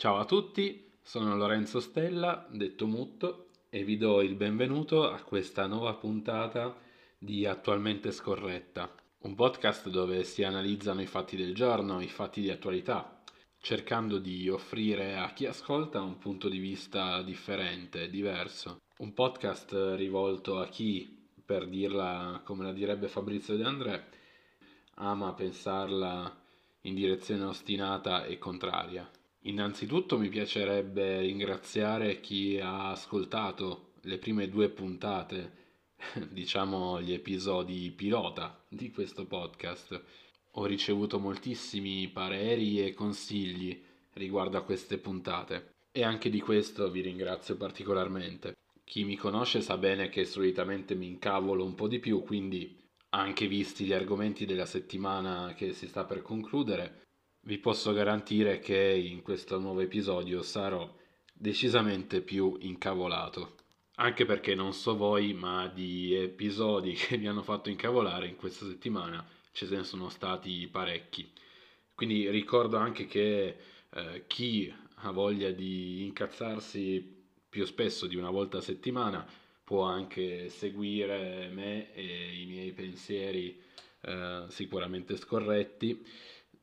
Ciao a tutti, sono Lorenzo Stella, detto Mutto, e vi do il benvenuto a questa nuova puntata di Attualmente Scorretta, un podcast dove si analizzano i fatti del giorno, i fatti di attualità, cercando di offrire a chi ascolta un punto di vista differente, diverso. Un podcast rivolto a chi, per dirla come la direbbe Fabrizio De André, ama pensarla in direzione ostinata e contraria. Innanzitutto mi piacerebbe ringraziare chi ha ascoltato le prime due puntate, diciamo gli episodi pilota di questo podcast. Ho ricevuto moltissimi pareri e consigli riguardo a queste puntate e anche di questo vi ringrazio particolarmente. Chi mi conosce sa bene che solitamente mi incavolo un po' di più, quindi anche visti gli argomenti della settimana che si sta per concludere, vi posso garantire che in questo nuovo episodio sarò decisamente più incavolato. Anche perché non so voi, ma di episodi che mi hanno fatto incavolare in questa settimana ce ne sono stati parecchi. Quindi ricordo anche che eh, chi ha voglia di incazzarsi più spesso di una volta a settimana può anche seguire me e i miei pensieri eh, sicuramente scorretti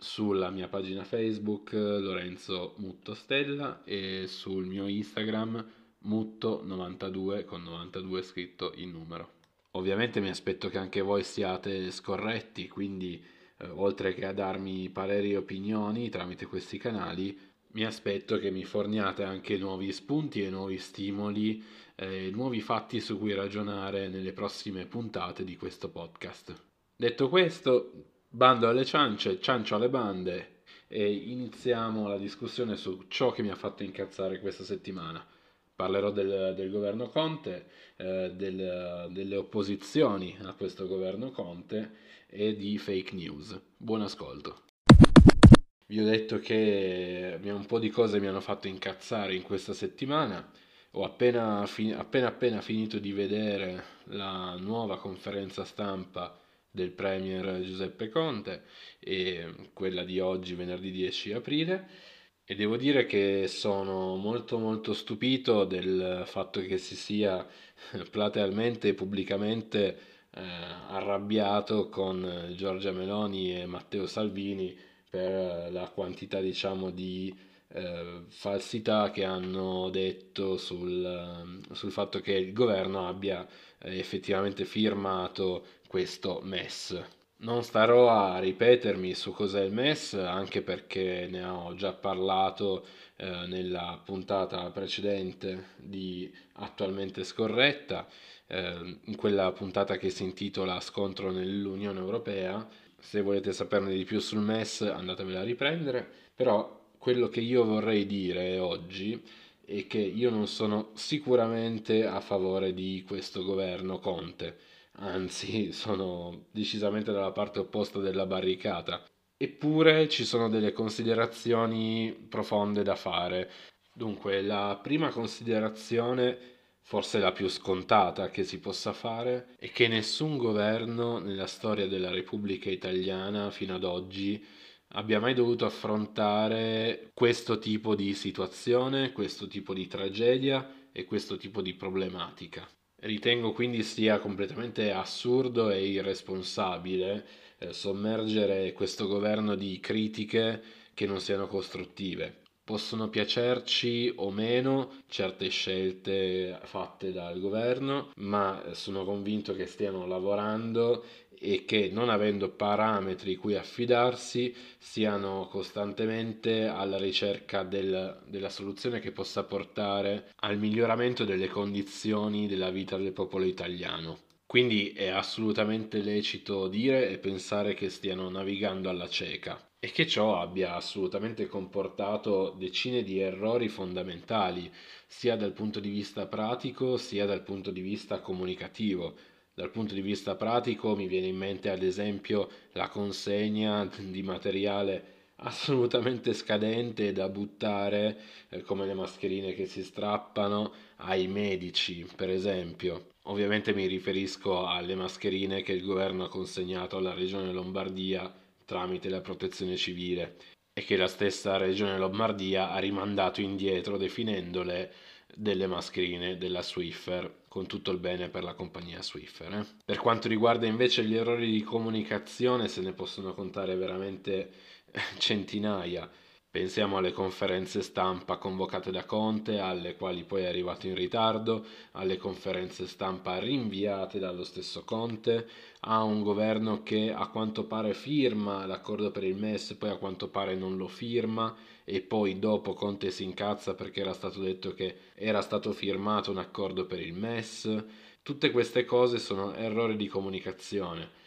sulla mia pagina Facebook Lorenzo Mutto Stella e sul mio Instagram Mutto92 con 92 scritto in numero. Ovviamente mi aspetto che anche voi siate scorretti, quindi eh, oltre che a darmi pareri e opinioni tramite questi canali, mi aspetto che mi forniate anche nuovi spunti e nuovi stimoli, eh, nuovi fatti su cui ragionare nelle prossime puntate di questo podcast. Detto questo, Bando alle ciance, ciancio alle bande e iniziamo la discussione su ciò che mi ha fatto incazzare questa settimana. Parlerò del, del governo Conte, eh, del, delle opposizioni a questo governo Conte e di fake news. Buon ascolto. Vi ho detto che un po' di cose mi hanno fatto incazzare in questa settimana. Ho appena, appena, appena finito di vedere la nuova conferenza stampa del Premier Giuseppe Conte e quella di oggi venerdì 10 aprile. E devo dire che sono molto molto stupito del fatto che si sia platealmente e pubblicamente eh, arrabbiato con Giorgia Meloni e Matteo Salvini per la quantità diciamo di eh, falsità che hanno detto sul, sul fatto che il governo abbia eh, effettivamente firmato questo MES. Non starò a ripetermi su cos'è il MES, anche perché ne ho già parlato eh, nella puntata precedente di Attualmente Scorretta, eh, in quella puntata che si intitola Scontro nell'Unione Europea. Se volete saperne di più sul MES andatevela a riprendere, però quello che io vorrei dire oggi è che io non sono sicuramente a favore di questo governo Conte anzi sono decisamente dalla parte opposta della barricata. Eppure ci sono delle considerazioni profonde da fare. Dunque, la prima considerazione, forse la più scontata che si possa fare, è che nessun governo nella storia della Repubblica Italiana fino ad oggi abbia mai dovuto affrontare questo tipo di situazione, questo tipo di tragedia e questo tipo di problematica. Ritengo quindi sia completamente assurdo e irresponsabile eh, sommergere questo governo di critiche che non siano costruttive. Possono piacerci o meno certe scelte fatte dal governo, ma sono convinto che stiano lavorando e che non avendo parametri cui affidarsi siano costantemente alla ricerca del, della soluzione che possa portare al miglioramento delle condizioni della vita del popolo italiano. Quindi è assolutamente lecito dire e pensare che stiano navigando alla cieca e che ciò abbia assolutamente comportato decine di errori fondamentali, sia dal punto di vista pratico sia dal punto di vista comunicativo dal punto di vista pratico mi viene in mente ad esempio la consegna di materiale assolutamente scadente da buttare eh, come le mascherine che si strappano ai medici per esempio. Ovviamente mi riferisco alle mascherine che il governo ha consegnato alla regione Lombardia tramite la protezione civile e che la stessa regione Lombardia ha rimandato indietro definendole delle mascherine della Swiffer con tutto il bene per la compagnia Swiffer. Eh? Per quanto riguarda invece gli errori di comunicazione se ne possono contare veramente centinaia. Pensiamo alle conferenze stampa convocate da Conte, alle quali poi è arrivato in ritardo, alle conferenze stampa rinviate dallo stesso Conte, a un governo che a quanto pare firma l'accordo per il MES, poi a quanto pare non lo firma e poi dopo Conte si incazza perché era stato detto che era stato firmato un accordo per il MES. Tutte queste cose sono errori di comunicazione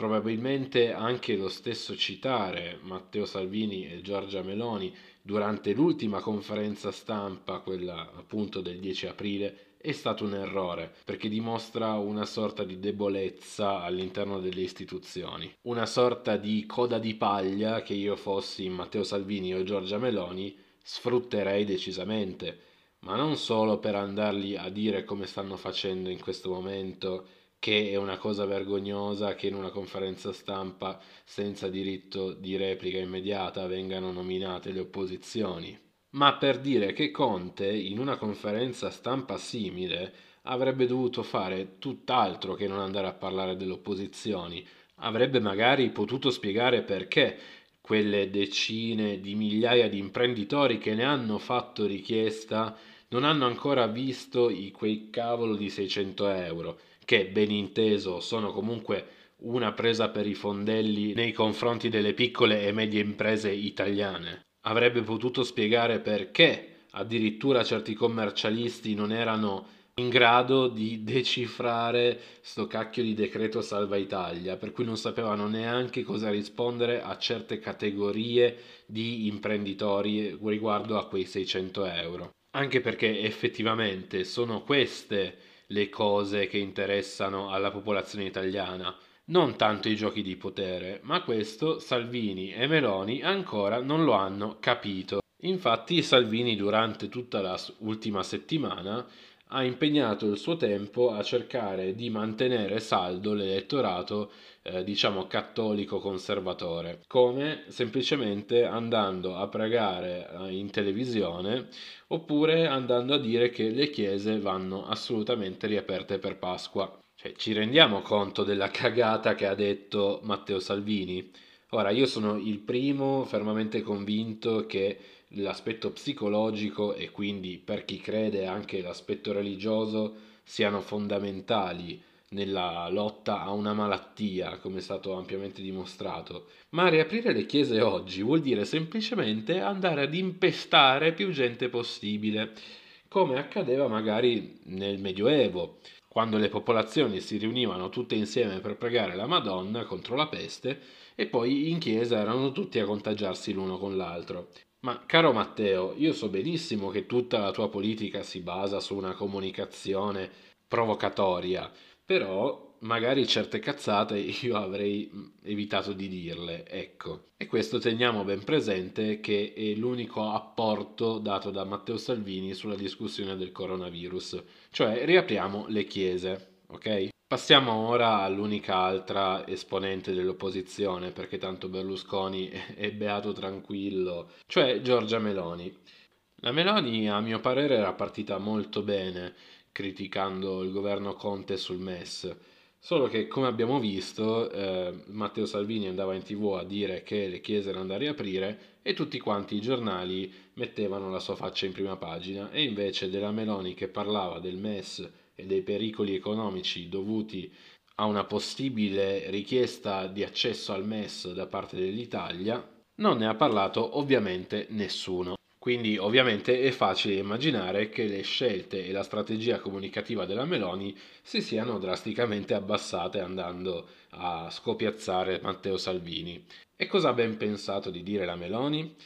Probabilmente anche lo stesso citare Matteo Salvini e Giorgia Meloni durante l'ultima conferenza stampa, quella appunto del 10 aprile, è stato un errore perché dimostra una sorta di debolezza all'interno delle istituzioni, una sorta di coda di paglia che io fossi Matteo Salvini o Giorgia Meloni sfrutterei decisamente, ma non solo per andargli a dire come stanno facendo in questo momento che è una cosa vergognosa che in una conferenza stampa senza diritto di replica immediata vengano nominate le opposizioni, ma per dire che Conte in una conferenza stampa simile avrebbe dovuto fare tutt'altro che non andare a parlare delle opposizioni, avrebbe magari potuto spiegare perché quelle decine di migliaia di imprenditori che ne hanno fatto richiesta non hanno ancora visto i, quei cavolo di 600 euro che ben inteso sono comunque una presa per i fondelli nei confronti delle piccole e medie imprese italiane. Avrebbe potuto spiegare perché addirittura certi commercialisti non erano in grado di decifrare sto cacchio di decreto salva Italia, per cui non sapevano neanche cosa rispondere a certe categorie di imprenditori riguardo a quei 600 euro. Anche perché effettivamente sono queste le cose che interessano alla popolazione italiana, non tanto i giochi di potere, ma questo Salvini e Meloni ancora non lo hanno capito. Infatti Salvini durante tutta la ultima settimana ha impegnato il suo tempo a cercare di mantenere saldo l'elettorato, eh, diciamo, cattolico conservatore, come semplicemente andando a pregare eh, in televisione oppure andando a dire che le chiese vanno assolutamente riaperte per Pasqua. Cioè, ci rendiamo conto della cagata che ha detto Matteo Salvini? Ora, io sono il primo fermamente convinto che l'aspetto psicologico e quindi per chi crede anche l'aspetto religioso siano fondamentali nella lotta a una malattia, come è stato ampiamente dimostrato. Ma riaprire le chiese oggi vuol dire semplicemente andare ad impestare più gente possibile, come accadeva magari nel Medioevo, quando le popolazioni si riunivano tutte insieme per pregare la Madonna contro la peste e poi in chiesa erano tutti a contagiarsi l'uno con l'altro. Ma caro Matteo, io so benissimo che tutta la tua politica si basa su una comunicazione provocatoria, però magari certe cazzate io avrei mm, evitato di dirle, ecco. E questo teniamo ben presente che è l'unico apporto dato da Matteo Salvini sulla discussione del coronavirus, cioè riapriamo le chiese, ok? Passiamo ora all'unica altra esponente dell'opposizione, perché tanto Berlusconi è beato tranquillo, cioè Giorgia Meloni. La Meloni, a mio parere, era partita molto bene criticando il governo Conte sul MES, solo che, come abbiamo visto, eh, Matteo Salvini andava in tv a dire che le chiese erano da riaprire e tutti quanti i giornali mettevano la sua faccia in prima pagina, e invece della Meloni che parlava del MES e dei pericoli economici dovuti a una possibile richiesta di accesso al MES da parte dell'Italia, non ne ha parlato ovviamente nessuno. Quindi ovviamente è facile immaginare che le scelte e la strategia comunicativa della Meloni si siano drasticamente abbassate andando a scopiazzare Matteo Salvini. E cosa ha ben pensato di dire la Meloni?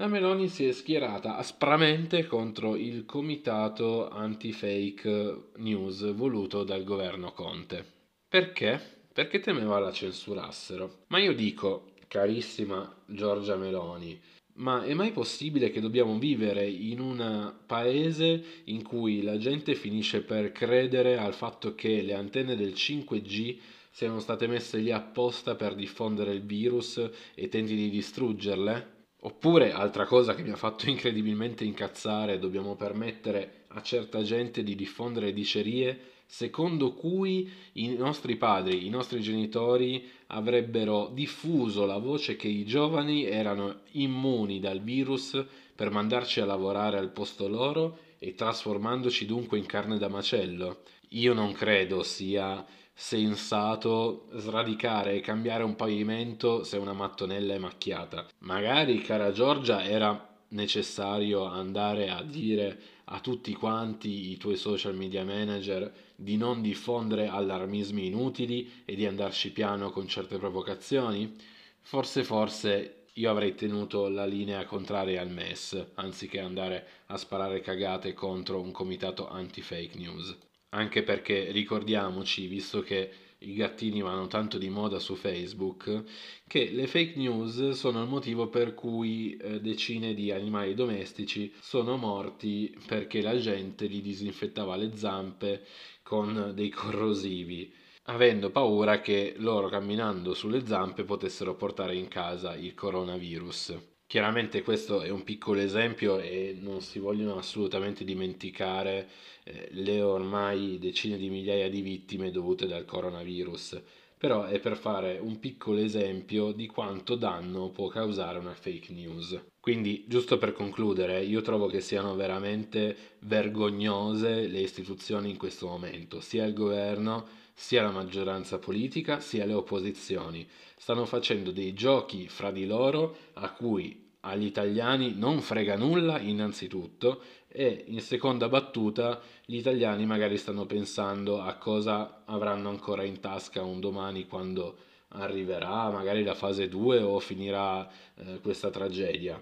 la Meloni si è schierata aspramente contro il comitato anti-fake news voluto dal governo Conte. Perché? Perché temeva la censurassero. Ma io dico, carissima Giorgia Meloni, ma è mai possibile che dobbiamo vivere in un paese in cui la gente finisce per credere al fatto che le antenne del 5G siano state messe lì apposta per diffondere il virus e tenti di distruggerle? Oppure, altra cosa che mi ha fatto incredibilmente incazzare, dobbiamo permettere a certa gente di diffondere dicerie secondo cui i nostri padri, i nostri genitori avrebbero diffuso la voce che i giovani erano immuni dal virus per mandarci a lavorare al posto loro e trasformandoci dunque in carne da macello. Io non credo sia sensato sradicare e cambiare un pavimento se una mattonella è macchiata. Magari, cara Giorgia, era necessario andare a dire a tutti quanti i tuoi social media manager di non diffondere allarmismi inutili e di andarci piano con certe provocazioni? Forse, forse io avrei tenuto la linea contraria al MES, anziché andare a sparare cagate contro un comitato anti-fake news. Anche perché ricordiamoci, visto che i gattini vanno tanto di moda su Facebook, che le fake news sono il motivo per cui eh, decine di animali domestici sono morti perché la gente gli disinfettava le zampe con dei corrosivi, avendo paura che loro camminando sulle zampe potessero portare in casa il coronavirus. Chiaramente questo è un piccolo esempio e non si vogliono assolutamente dimenticare eh, le ormai decine di migliaia di vittime dovute dal coronavirus, però è per fare un piccolo esempio di quanto danno può causare una fake news. Quindi, giusto per concludere, io trovo che siano veramente vergognose le istituzioni in questo momento, sia il governo, sia la maggioranza politica, sia le opposizioni. Stanno facendo dei giochi fra di loro a cui agli italiani non frega nulla innanzitutto e in seconda battuta gli italiani magari stanno pensando a cosa avranno ancora in tasca un domani quando arriverà magari la fase 2 o finirà eh, questa tragedia.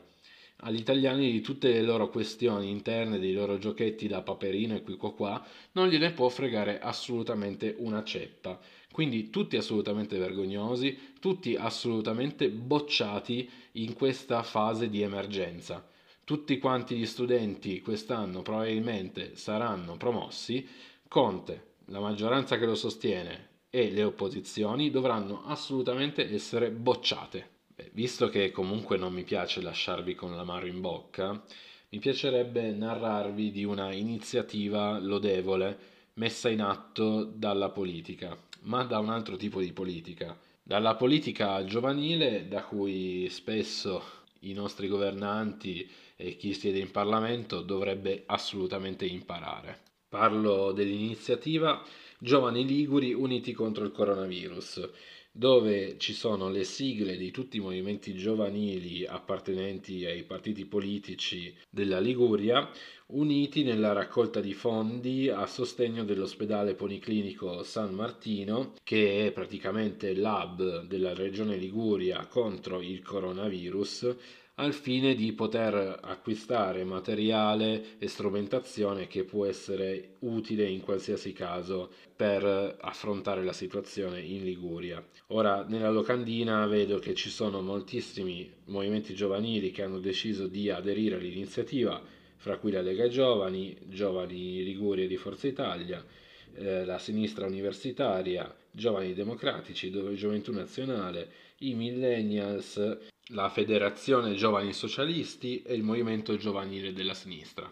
Agli italiani di tutte le loro questioni interne, dei loro giochetti da paperino e qui qua qua, non gliene può fregare assolutamente una ceppa. Quindi tutti assolutamente vergognosi, tutti assolutamente bocciati in questa fase di emergenza tutti quanti gli studenti quest'anno probabilmente saranno promossi, Conte, la maggioranza che lo sostiene e le opposizioni dovranno assolutamente essere bocciate. Visto che comunque non mi piace lasciarvi con l'amaro in bocca, mi piacerebbe narrarvi di una iniziativa lodevole messa in atto dalla politica, ma da un altro tipo di politica, dalla politica giovanile da cui spesso i nostri governanti e chi siede in Parlamento dovrebbe assolutamente imparare. Parlo dell'iniziativa Giovani Liguri Uniti contro il Coronavirus, dove ci sono le sigle di tutti i movimenti giovanili appartenenti ai partiti politici della Liguria, uniti nella raccolta di fondi a sostegno dell'ospedale policlinico San Martino, che è praticamente l'hub della regione Liguria contro il coronavirus, al fine di poter acquistare materiale e strumentazione che può essere utile in qualsiasi caso per affrontare la situazione in Liguria. Ora nella locandina vedo che ci sono moltissimi movimenti giovanili che hanno deciso di aderire all'iniziativa, fra cui la Lega Giovani, Giovani Liguria di Forza Italia, eh, la sinistra universitaria, Giovani Democratici, Gioventù Nazionale, i Millennials, la Federazione Giovani Socialisti e il Movimento Giovanile della Sinistra.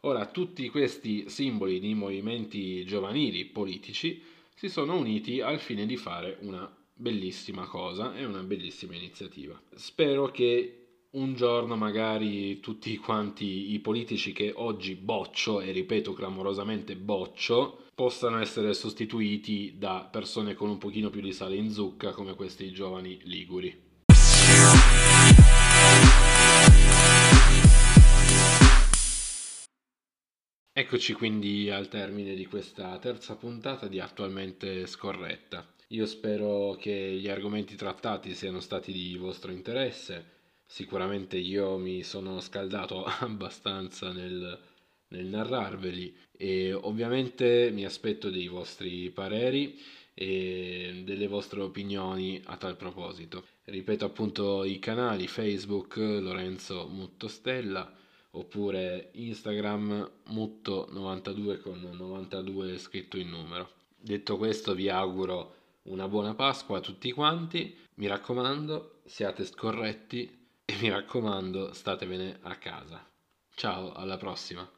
Ora, tutti questi simboli di movimenti giovanili politici si sono uniti al fine di fare una bellissima cosa e una bellissima iniziativa. Spero che un giorno magari tutti quanti i politici che oggi boccio, e ripeto clamorosamente boccio, possano essere sostituiti da persone con un pochino più di sale in zucca come questi giovani liguri. Eccoci quindi al termine di questa terza puntata di Attualmente Scorretta. Io spero che gli argomenti trattati siano stati di vostro interesse. Sicuramente io mi sono scaldato abbastanza nel, nel narrarveli e ovviamente mi aspetto dei vostri pareri e delle vostre opinioni a tal proposito. Ripeto appunto i canali Facebook Lorenzo Muttostella oppure Instagram mutto92 con 92 scritto in numero. Detto questo vi auguro una buona Pasqua a tutti quanti, mi raccomando siate scorretti, e mi raccomando statevene a casa. Ciao, alla prossima!